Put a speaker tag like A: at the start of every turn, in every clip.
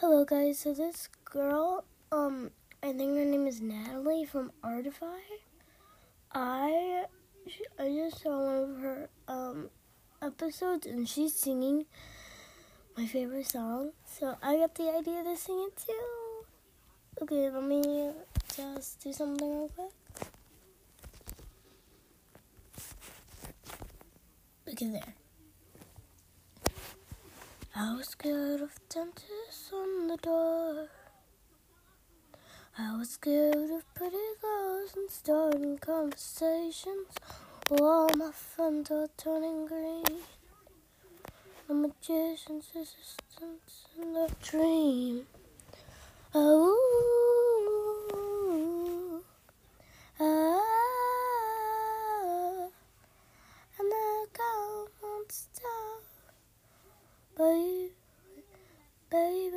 A: Hello guys, so this girl, um, I think her name is Natalie from Artify. I I just saw one of her um episodes and she's singing my favorite song. So I got the idea to sing it too. Okay, let me just do something real quick. Look at there. I was scared of dentists on the door. I was scared of pretty girls and starting conversations while my friends are turning green. The magician's assistants in a dream. Oh, ah, and the girl won't stop. Baby, baby,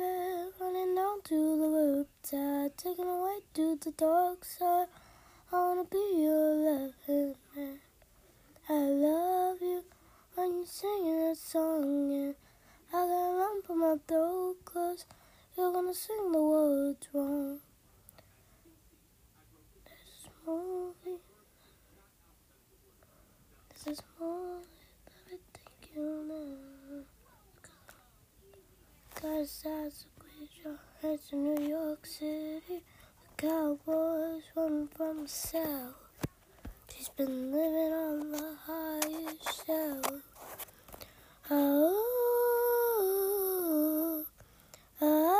A: running down to the rooftop, taking away to the dark side. I wanna be your loving man. I love you when you're singing that song, and I got a lump in my throat, cause you're gonna sing the words wrong. This movie, this is more than I think you know. Got a side squeeze heads in New York City. The cowboys running from the south. She's been living on the highest shelf. Oh, ah,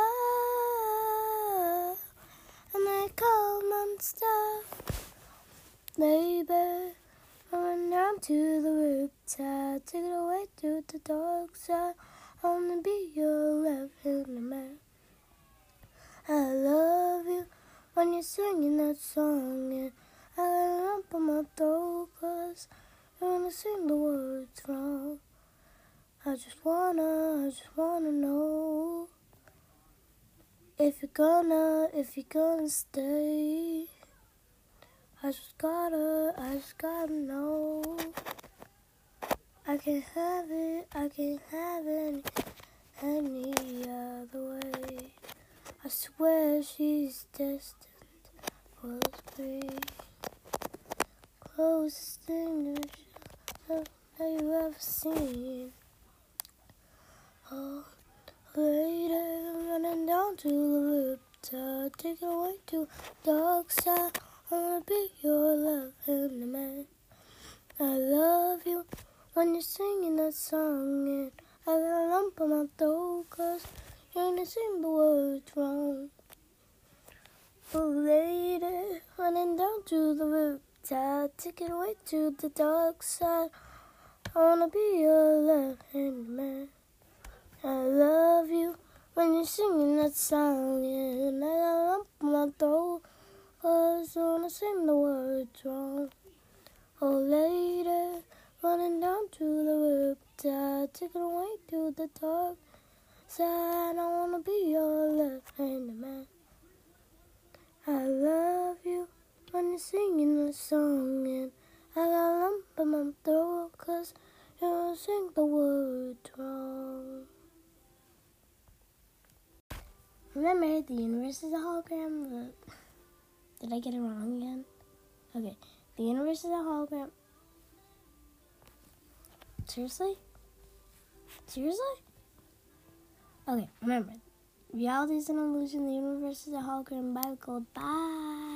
A: and they call monster, baby. Running down to the rooftop, take it away to the dark side. I wanna be your loving man. I love you when you're singing that song, and I a lump in my throat, cause you wanna sing the words wrong. I just wanna, I just wanna know if you're gonna, if you're gonna stay. I just gotta, I just gotta know. I can't have it, I can't have it any other way. I swear she's destined for me. Closest thing love that you ever seen. Oh, lady, running down to the rooftop, taking away to the dark side. I wanna be your loving man. I love you when you're singing that song, and I got a lump in my throat, cause you're gonna sing the words wrong. Oh, lady, running down to the rooftop, take it away to the dark side. I wanna be your loving man. I love you when you're singing that song, yeah. and I lump my throat, cause I wanna sing the words wrong. Oh, later, running down to the rooftop, take it away to the dark side. I wanna be your loving man. I love song, and I got a lump in my throat, cause you sing the words wrong. Remember, the universe is a hologram. Did I get it wrong again? Okay, the universe is a hologram. Seriously? Seriously? Okay, remember, reality is an illusion, the universe is a hologram. Bye, goodbye.